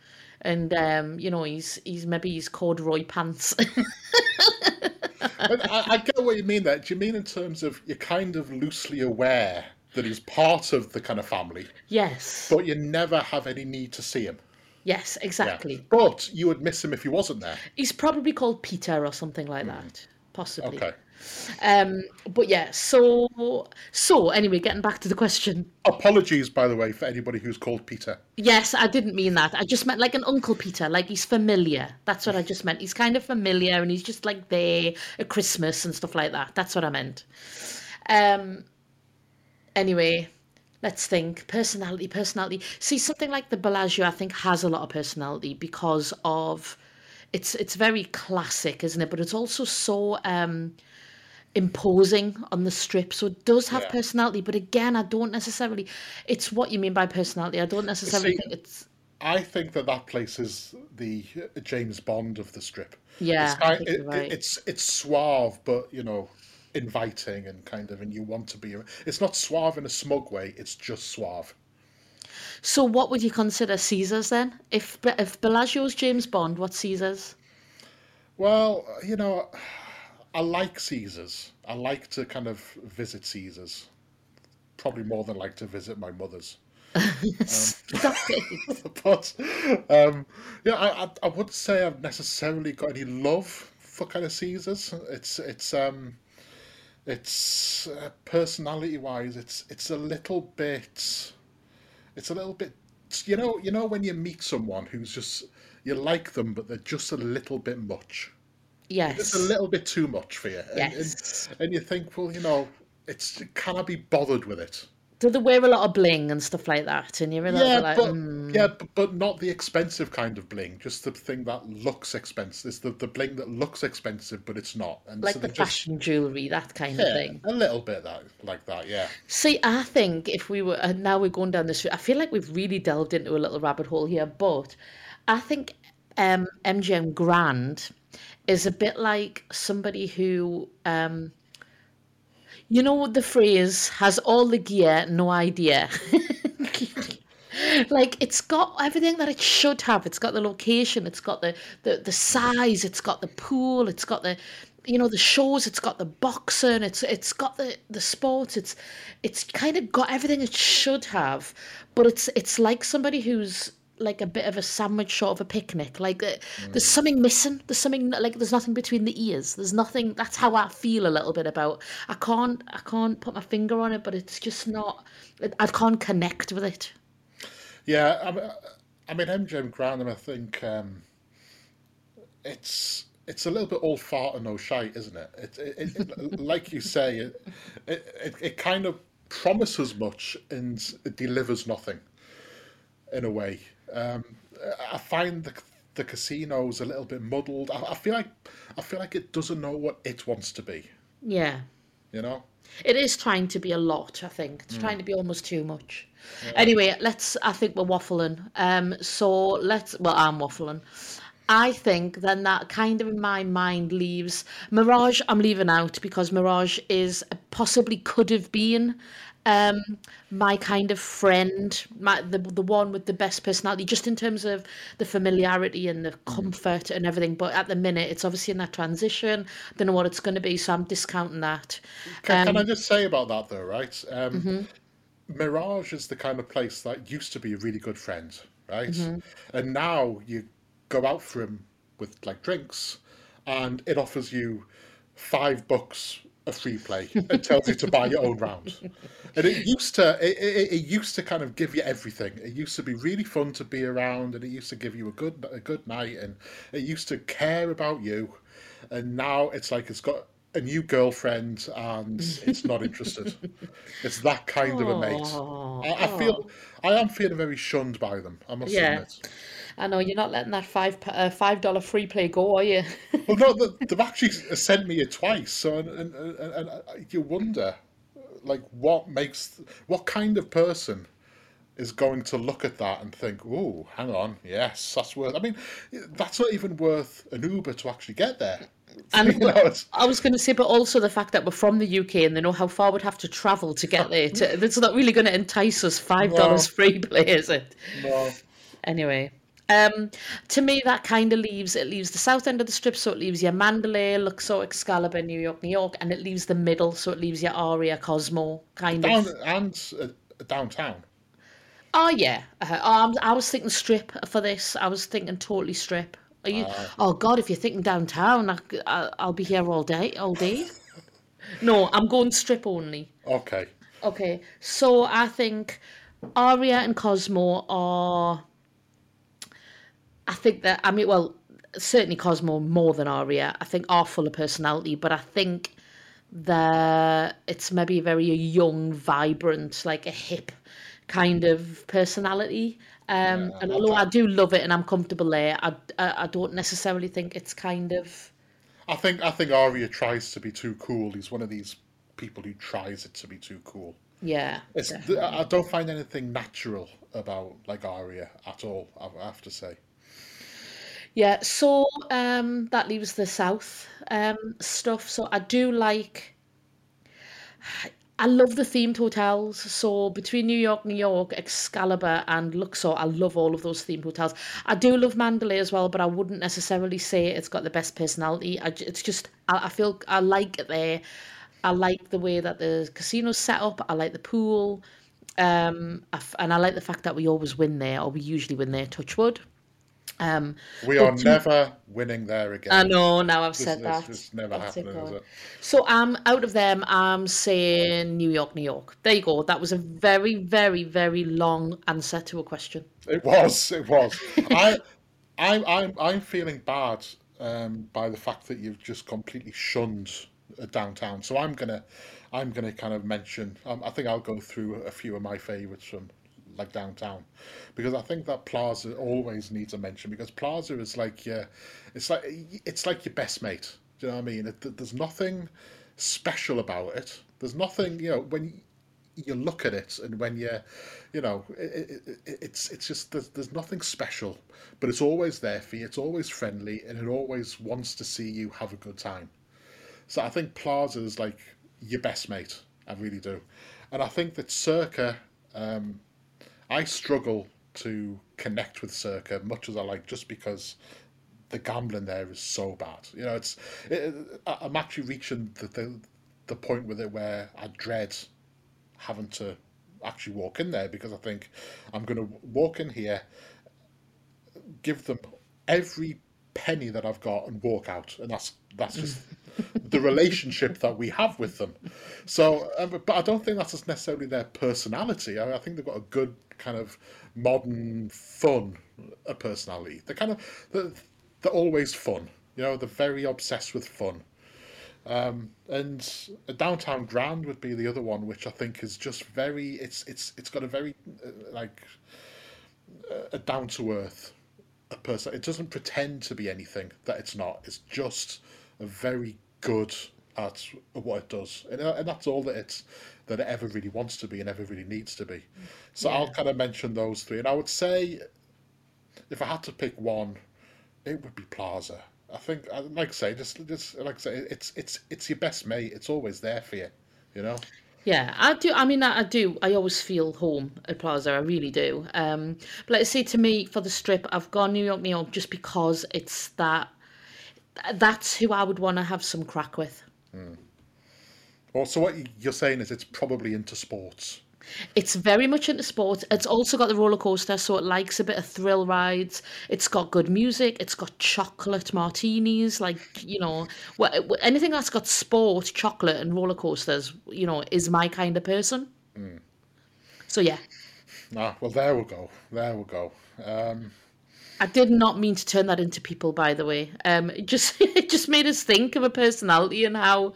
and um, you know he's he's maybe his corduroy pants. I, I get what you mean there. Do you mean in terms of you're kind of loosely aware that he's part of the kind of family, yes, but you never have any need to see him? yes, Yeah. exactly. But you would miss him if he wasn't there. He's probably called Peter or something like that, possibly. Okay. Um, but yeah, so so anyway, getting back to the question. Apologies, by the way, for anybody who's called Peter. Yes, I didn't mean that. I just meant like an Uncle Peter, like he's familiar. That's what I just meant. He's kind of familiar and he's just like there at Christmas and stuff like that. That's what I meant. Um anyway, let's think. Personality, personality. See, something like the Bellagio, I think, has a lot of personality because of it's it's very classic, isn't it? But it's also so um imposing on the strip. So it does have Yeah. personality, but again, I don't necessarily. It's what you mean by personality. I don't necessarily See, think it's. I think that that place is the uh, James Bond of the strip. Yeah, it's, kind, it, right. it, it's it's suave, but you know, inviting and kind of, and you want to be. It's not suave in a smug way. It's just suave. So, what would you consider Caesar's then? If if Bellagio's James Bond, what's Caesar's? Well, you know, I like Caesars. I like to kind of visit Caesars. Probably more than like to visit my mother's. It. but um, yeah, I, I I wouldn't say I've necessarily got any love for kind of Caesars. It's it's um it's uh, personality wise, it's it's a little bit it's a little bit you know you know when you meet someone who's just you like them but they're just a little bit much. It's a little bit too much for you, and, Yes. and, and you think, well, you know, it's can I be bothered with it? Do they wear a lot of bling and stuff like that? And you're a Yeah, like, but mm, yeah, but, but not the expensive kind of bling. Just the thing that looks expensive. It's the, the bling that looks expensive, but it's not. And like so the just fashion jewelry, that kind of thing. a little bit that like that. Yeah, See, I think if we were, and now we're going down this route, I feel like we've really delved into a little rabbit hole here, but I think um, MGM Grand is a bit like somebody who, um, you know, the phrase has all the gear, no idea. like it's got everything that it should have. It's got the location, it's got the, the the size, it's got the pool, it's got the you know the shows, it's got the boxing, it's it's got the the sports, it's it's kind of got everything it should have, but it's it's like somebody who's like a bit of a sandwich short of a picnic. Like uh, there's something missing. There's something like there's nothing between the ears. There's nothing. That's how I feel a little bit about. I can't I can't put my finger on it, but it's just not. I can't connect with it. yeah. I, mean- I mean, MGM Grand, and I think um, it's it's a little bit all fart and no shite, isn't it? It, it, it, like you say, it, it it it kind of promises much and it delivers nothing. in a way. Um, I find the the casino's a little bit muddled. I, I feel like I feel like it doesn't know what it wants to be. Yeah. You know. It is trying to be a lot, I think. It's trying to be almost too much. Anyway, let's I think we're waffling. Um so let's well I'm waffling. I think then that kind of in my mind leaves Mirage I'm leaving out because Mirage is possibly could have been um my kind of friend, my the the one with the best personality, just in terms of the familiarity and the comfort and everything. But at the minute it's obviously in that transition. Don't know what it's gonna be, so I'm discounting that. Can, can I just say about that though, right? Um, Mirage is the kind of place that used to be a really good friend, right? And now you go out for him with like drinks, and it offers you five bucks of free play and tells you to buy your own round. And it used to, it, it, it used to kind of give you everything. It used to be really fun to be around, and it used to give you a good a good night, and it used to care about you. And now it's like it's got a new girlfriend and it's not interested. It's that kind of a mate. I, I feel I am feeling very shunned by them. I must Yeah. admit. I know you're not letting that five uh, five dollar free play go, are you? Well, no, they- they've actually sent me it twice, so and, and, and, and uh, you wonder, like, what makes what kind of person is going to look at that and think, "Oh, hang on, yes, that's worth." I mean, that's not even worth an Uber to actually get there. And You know, I was going to say, but also the fact that we're from the UK and they know how far we'd have to travel to get there. To, it's not really going to entice us. Five dollars No. free play, is it? no, Anyway, um, to me that kind of leaves it leaves the south end of the strip, so it leaves your Mandalay, Luxor, Excalibur, New York, New York, and it leaves the middle, so it leaves your Aria, Cosmo, kind down of. and uh, downtown. Oh yeah, uh, oh, I was thinking strip for this. I was thinking totally strip. Are you? oh God, if you're thinking downtown, I, I, I'll be here all day, all day. no, I'm going strip only. Okay, Okay, so I think Aria and Cosmo are. I think that I mean, well, certainly Cosmo more than Aria. I think are full of personality, but I think that it's maybe a very young, vibrant, like a hip kind of personality. Um, and although I do love it and I'm comfortable there, I, I, I don't necessarily think it's kind of. I think I think Aria tries to be too cool. He's one of these people who tries it to be too cool. Yeah. It's, I I don't find anything natural about like Aria at all. I I have to say. Yeah, so um, that leaves the south um, stuff. So I do like. I love the themed hotels. So between New York, New York, Excalibur, and Luxor, I love all of those themed hotels. I do love Mandalay as well, but I wouldn't necessarily say it's got the best personality. I, it's just I, I feel I like it there. I like the way that the casino's set up. I like the pool, um, and I like the fact that we always win there, or we usually win there. Touch wood. Um, We are to- never winning there again. I know. Now I've This, said that. this never That's happening, is it? So um, out of them, I'm saying New York, New York. There you go. That was a very, very, very long answer to a question. It was. It was. I, I, I'm, I'm feeling bad um, by the fact that you've just completely shunned downtown. So I'm gonna, I'm gonna kind of mention. Um, I think I'll go through a few of my favourites from like downtown, because I think that Plaza always needs a mention because Plaza is like it's like it's like your best mate. Do you know what I mean? It, there's nothing special about it. There's nothing, you know, when you look at it and when you you know it, it, it's it's just there's, there's nothing special but it's always there for you it's always friendly and it always wants to see you have a good time so i think plaza is like your best mate i really do and i think that circa um, i struggle to connect with circa much as i like just because the gambling there is so bad. You know it's it, i'm actually reaching the, the the point with it where i dread having to actually walk in there because I think I'm going to walk in here, give them every penny that I've got, and walk out, and that's that's just the relationship that we have with them. So, um, but I don't think that's necessarily their personality. I, I think they've got a good kind of modern, fun uh, personality. They're kind of they're, they're always fun. You know, they're very obsessed with fun. and a downtown grand would be the other one which i think is just very it's it's it's got a very uh, like a down to earth a person it doesn't pretend to be anything that it's not it's just a very good at what it does, and, uh, and that's all that it's that it ever really wants to be and ever really needs to be. So Yeah. I'll kind of mention those three, and I would say if I had to pick one, it would be Plaza. I think, uh, like I say, just just like I say, it's it's it's your best mate. It's always there for you, you know. Yeah, I do. I mean, I, I do. I always feel home at Plaza. I really do. Um, but I say, to me, for the strip, I've gone New York, New York, just because it's that. That's who I would want to have some crack with. Well, so what you're saying is it's probably into sports. It's very much into sports. It's also got the roller coaster, so it likes a bit of thrill rides. It's got good music. It's got chocolate martinis, like you know, anything that's got sport, chocolate, and roller coasters. You know, is my kind of person. So yeah, Ah, well, there we go. There we go. Um, I did not mean to turn that into people. By the way, um, it just it just made us think of a personality and how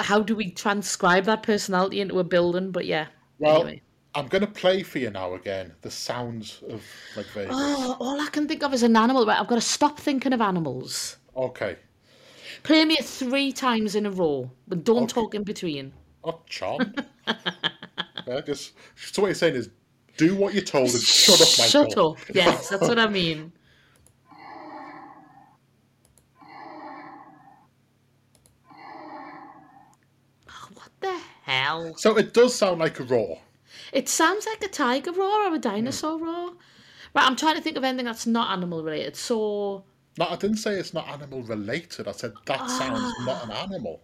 how do we transcribe that personality into a building. But yeah, well, anyway. I'm going to play for you now again the sounds of like Vegas. Oh, all I can think of is an animal. Right, I've got to stop thinking of animals. Okay. Play me it three times in a row, but don't talk in between. Oh, charm. yeah, just so what you're saying is, do what you're told and shut up, Michael. Shut up. Yes, that's what I mean. Oh, what the hell? So it does sound like a roar. It sounds like a tiger roar or a dinosaur hmm. roar. Right, I'm trying to think of anything that's not animal related. So, No, I didn't say it's not animal related. I said that sounds not an ah. animal.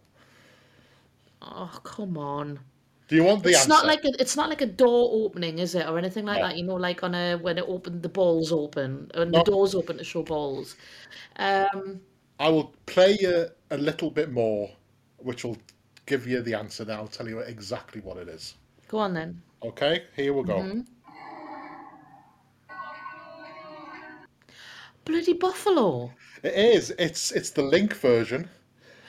oh come on. Do you want the It's answer? not like a, it's not like a door opening, is it, or anything like No. that? You know, like on a when it opened, the balls open, and No. the doors open to show balls. Um, I will play you a little bit more, which will give you the answer. Then I'll tell you exactly what it is. go on then. Okay, here we go. Mm-hmm. Bloody buffalo. It is. It's it's the link version,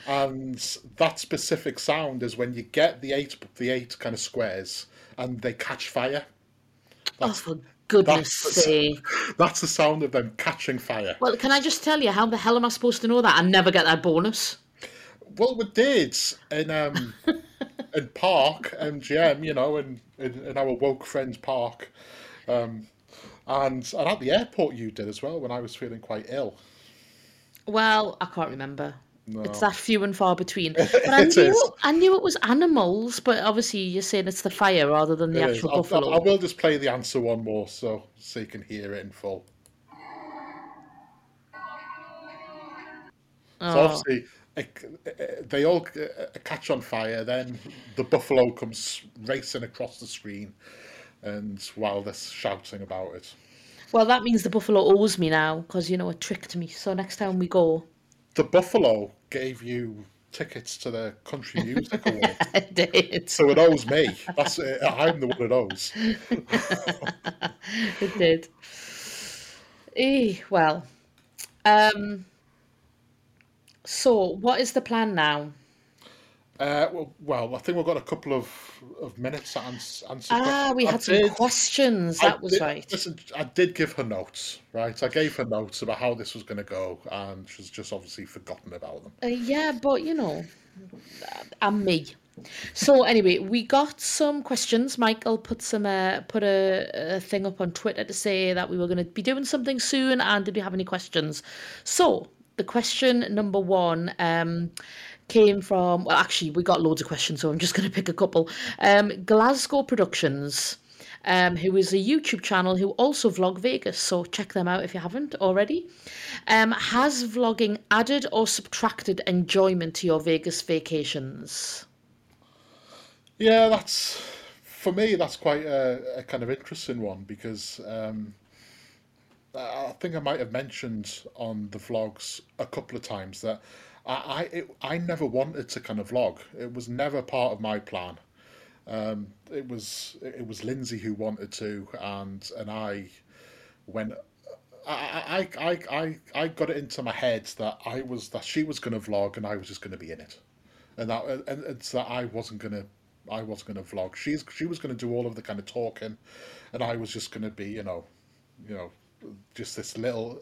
and that specific sound is when you get the eight the eight kind of squares and they catch fire. Oh, for goodness that's- sake. That's the sound of them catching fire. Well, can I just tell you how the hell am I supposed to know that? I never get that bonus. Well, we did in um in Park MGM, you know, in, in in our woke friends Park, um, and and at the airport you did as well when I was feeling quite ill. Well, I can't remember. No. It's that few and far between. But I knew is. I knew it was animals, but obviously you're saying it's the fire rather than the It is. actual I'll- buffalo. I will just play the answer one more so so you can hear it in full. So Oh. obviously, it- it- they all uh, catch on fire. Then the buffalo comes racing across the screen, and while they're shouting about it, Well, that means the buffalo owes me now because you know it tricked me. So next time we go, the buffalo gave you tickets to the country music award, I did. so it owes me. That's it. I'm the one it owes. It did. Eh, well, um, so what is the plan now? Uh, well, well, I think we've got a couple of, of minutes to ans- answer. Ah, questions. we I had some did- questions. I That was did- right. Listen, I did give her notes, right? I gave her notes about how this was going to go, and she's just obviously forgotten about them. Uh, yeah, but you know, I'm me. So anyway, we got some questions. Michael put some uh, put a, a thing up on Twitter to say that we were going to be doing something soon, and did we have any questions? So the question number one um, came from well, actually we got loads of questions, so I'm just going to pick a couple. Um, Glasgow Productions. Um, who is a YouTube channel who also vlog Vegas, so check them out if you haven't already. Um, has vlogging added or subtracted enjoyment to your Vegas vacations? Yeah, that's for me. That's quite a, a kind of interesting one because um, I I think I might have mentioned on the vlogs a couple of times that I I, it, I never wanted to kind of vlog. It was never part of my plan. Um, it was it was Lindsay who wanted to, and and I went. I, I, I, I, I got it into my head that I was that she was going to vlog and I was just going to be in it, and that and it's that I wasn't going to I wasn't going to vlog. She's she was going to do all of the kind of talking, and I was just going to be you know, you know, just this little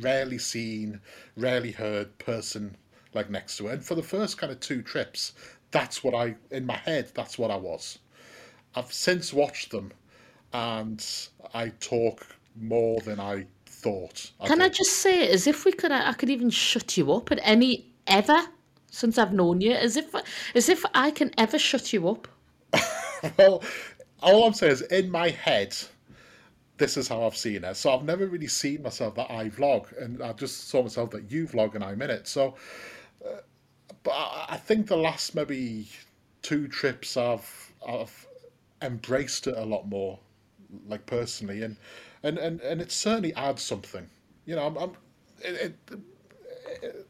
rarely seen, rarely heard person like next to it. And for the first kind of two trips, that's what I in my head. That's what I was. I've since watched them, and I talk more than I thought. I Can I just say, as if we could, I could even shut you up at any ever since I've known you, as if, as if I can ever shut you up. Well, all I'm saying is in my head, this is how I've seen it. So I've never really seen myself that I vlog, and I just saw myself that you vlog and I'm in it. So, but I, I think the last maybe two trips I've I've embraced it a lot more, like personally, and and and, and it certainly adds something. You know, I'm, I'm it, it,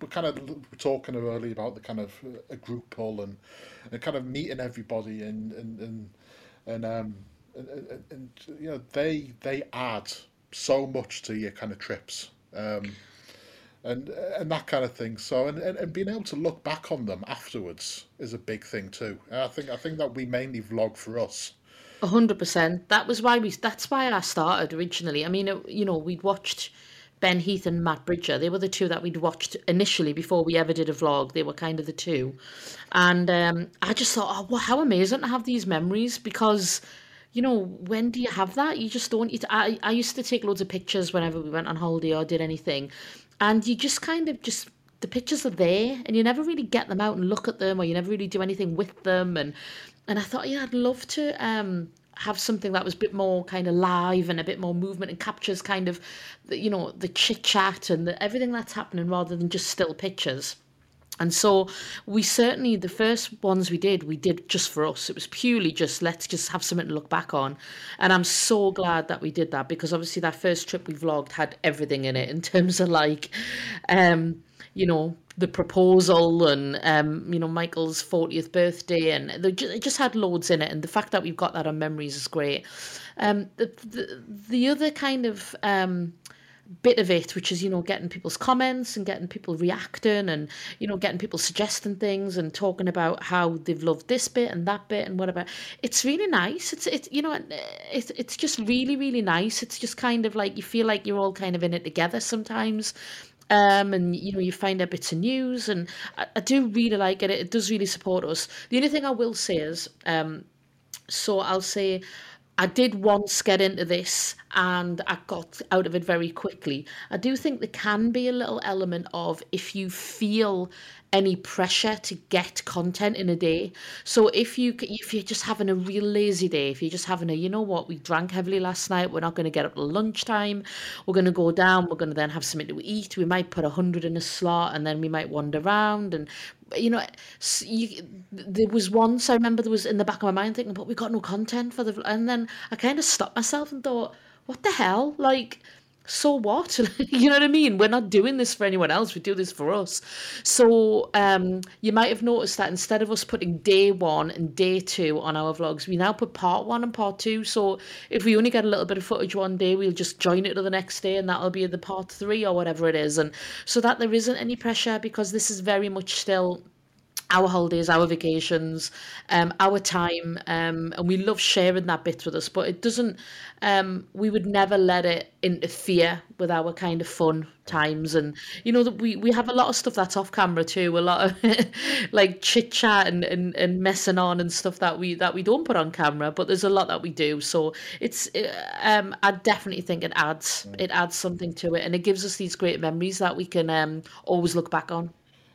we're kind of talking earlier about the kind of a group pull and, and kind of meeting everybody and and and and um and, and, and you know they they add so much to your kind of trips um and and that kind of thing so and, and, and being able to look back on them afterwards is a big thing too and I think I think that we mainly vlog for us A hundred percent. That was why we. That's why I started originally. I mean, you know, we'd watched Ben Heath and Matt Bridger. They were the two that we'd watched initially before we ever did a vlog. They were kind of the two, and um, I just thought, oh, wow, how amazing to have these memories because. You know, when do you have that? You just don't. You I, I used to take loads of pictures whenever we went on holiday or did anything, and you just kind of just the pictures are there and you never really get them out and look at them or you never really do anything with them. And and I thought yeah I'd love to um have something that was a bit more kind of live and a bit more movement and captures kind of the, you know the chit chat and the, everything that's happening rather than just still pictures and so we certainly, the first ones we did, we did just for us. It was purely just let's just have something to look back on. And I'm so glad that we did that because obviously that first trip we vlogged had everything in it in terms of like, um, you know, the proposal and, um, you know, Michael's 40th birthday. And it just had loads in it. And the fact that we've got that on memories is great. Um, the, the, the other kind of, um, bit of it, which is, you know, getting people's comments and getting people reacting and, you know, getting people suggesting things and talking about how they've loved this bit and that bit and whatever. It's really nice. It's, it's you know, it's, it's just really, really nice. It's just kind of like you feel like you're all kind of in it together sometimes. Um, and you know you find out bits of news and I, I do really like it it does really support us the only thing i will say is um, so I'll say I did once get into this and I got out of it very quickly. I do think there can be a little element of if you feel any pressure to get content in a day. So if you if you're just having a real lazy day, if you're just having a you know what, we drank heavily last night, we're not going to get up till lunchtime, we're going to go down, we're going to then have something to eat. We might put a hundred in a slot and then we might wander around and you know, you, there was once I remember there was in the back of my mind thinking, but we got no content for the, and then I kind of stopped myself and thought, what the hell? Like, so what? you know what I mean? We're not doing this for anyone else. We do this for us. So um, you might have noticed that instead of us putting day one and day two on our vlogs, we now put part one and part two. So if we only get a little bit of footage one day, we'll just join it to the next day, and that'll be the part three or whatever it is. And so that there isn't any pressure because this is very much still our holidays, our vacations, um, our time, um, and we love sharing that bit with us. But it doesn't. Um, we would never let it interfere with our kind of fun times, and you know that we we have a lot of stuff that's off camera too. A lot of like chit chat and, and and messing on and stuff that we that we don't put on camera. But there's a lot that we do. So it's. uh, Um, I definitely think it adds it adds something to it, and it gives us these great memories that we can um, always look back on.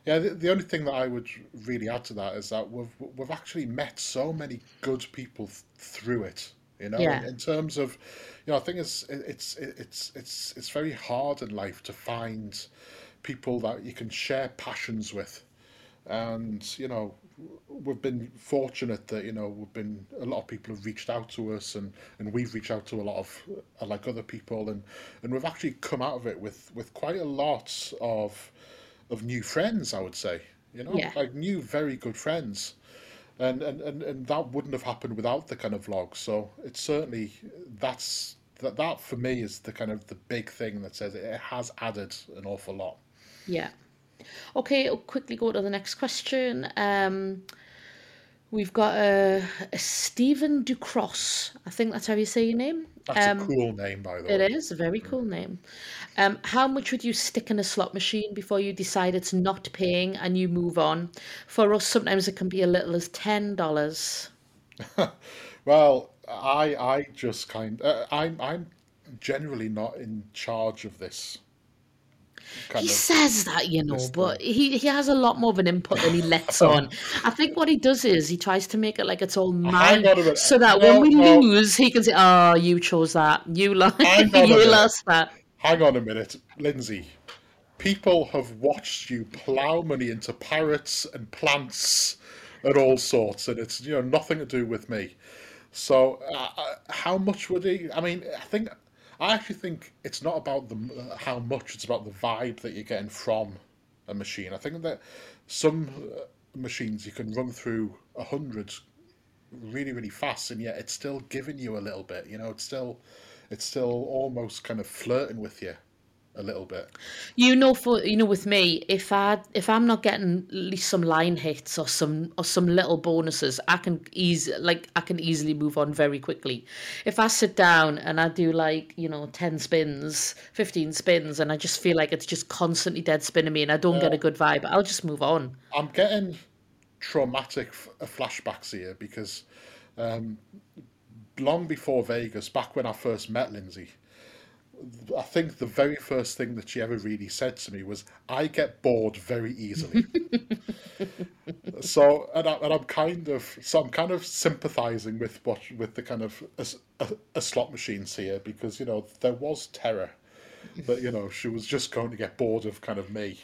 Yeah, the, the only thing that I would really add to that is that we've we've actually met so many good people th- through it. You know, in, Yeah. in terms of, you know, I think it's it's it's it's it's very hard in life to find people that you can share passions with, and you know, we've been fortunate that you know we've been a lot of people have reached out to us, and and we've reached out to a lot of uh, like other people, and and we've actually come out of it with with quite a lot of of new friends, I would say. You know, Yeah. like new, very good friends. And, and, and, and that wouldn't have happened without the kind of vlog. So it's certainly, that's, that, that for me is the kind of the big thing that says it has added an awful lot. Yeah. Okay, I'll quickly go to the next question. Um, We've got a, a Stephen Ducross. I think that's how you say your name. That's Um, a cool name, by the way. It is a very cool name. Um, how much would you stick in a slot machine before you decide it's not paying and you move on? For us, sometimes it can be a little as ten dollars. Well, I I just kind uh, I'm I'm generally not in charge of this He of says that, you know, but he, he has a lot more of an input than he lets on. I think what he does is he tries to make it like it's all mine, on a minute. so that when we no. lose, he can say, "Oh, you chose that. You lost. Hang on a you lost that." Hang on a minute, Lindsay. People have watched you plow money into parrots and plants and all sorts, and it's you know nothing to do with me. So, uh, uh, how much would he? I mean, I think I actually think it's not about the how much; it's about the vibe that you're getting from a machine. I think that some uh, machines you can run through a hundred really, really fast, and yet it's still giving you a little bit. You know, it's still it's still almost kind of flirting with you a little bit. You know, for you know, with me, if I if I'm not getting at least some line hits or some or some little bonuses, I can easy like I can easily move on very quickly. If I sit down and I do like you know ten spins, fifteen spins, and I just feel like it's just constantly dead spinning me, and I don't get a good vibe, I'll just move on. I'm getting traumatic f- uh, flashbacks here because um, long before Vegas, back when I first met Lindsay, I think the very first thing that she ever really said to me was, "I get bored very easily." so, and, I, and I'm kind of, so I'm kind of sympathising with what with the kind of a, a, a slot machines here because you know there was terror that you know she was just going to get bored of kind of me,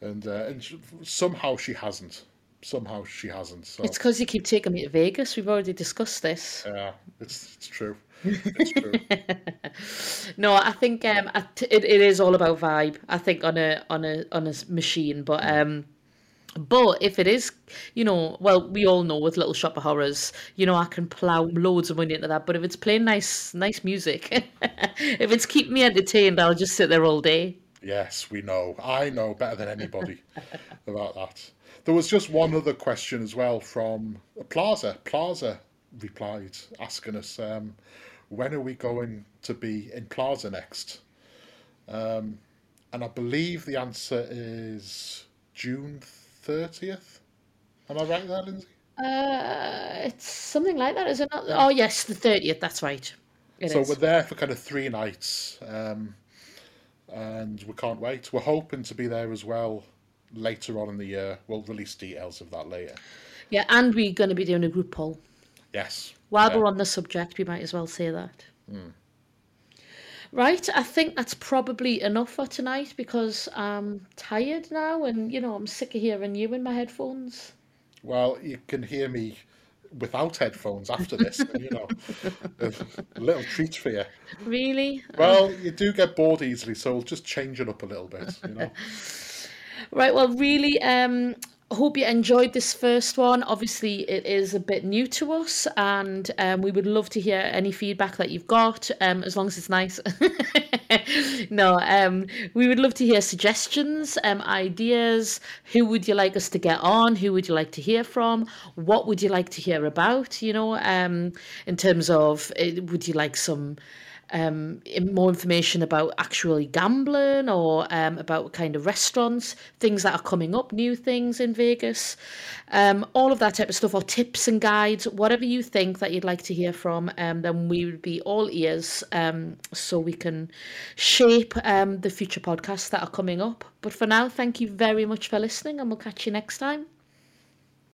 and uh, and she, somehow she hasn't. Somehow she hasn't. So It's because you keep taking me to Vegas. We've already discussed this. yeah, it's it's true. No, I think um, I t- it, it is all about vibe. I think on a on a on a machine, but um, but if it is, you know, well, we all know with Little Shop of Horrors, you know, I can plow loads of money into that. But if it's playing nice nice music, if it's keeping me entertained, I'll just sit there all day. Yes, we know. I know better than anybody about that. There was just one other question as well from Plaza. Plaza replied, asking us, um, when are we going to be in Plaza next? Um, and I believe the answer is June 30th. Am I right there, Lindsay? Uh, it's something like that, is it not? Oh yes, the thirtieth. That's right. It So is. we're there for kind of three nights, um, and we can't wait. We're hoping to be there as well later on in the year. We'll release details of that later. Yeah, and we're going to be doing a group pull. Yes. While Yeah. we're on the subject, we might as well say that. Right, I think that's probably enough for tonight because I'm tired now and, you know, I'm sick of hearing you in my headphones. Well, you can hear me without headphones after this. and, you know, a little treat for you. Really? Well, you do get bored easily, so we'll just change it up a little bit. You know. Right, well, really, um, hope you enjoyed this first one. Obviously, it is a bit new to us, and um, we would love to hear any feedback that you've got, um, as long as it's nice. no, um, we would love to hear suggestions, um, ideas. Who would you like us to get on? Who would you like to hear from? What would you like to hear about? You know, um, in terms of, uh, would you like some um, more information about actually gambling or um, about kind of restaurants, things that are coming up, new things in Vegas, um, all of that type of stuff, or tips and guides, whatever you think that you'd like to hear from, um, then we would be all ears um, so we can shape um, the future podcasts that are coming up. But for now, thank you very much for listening, and we'll catch you next time.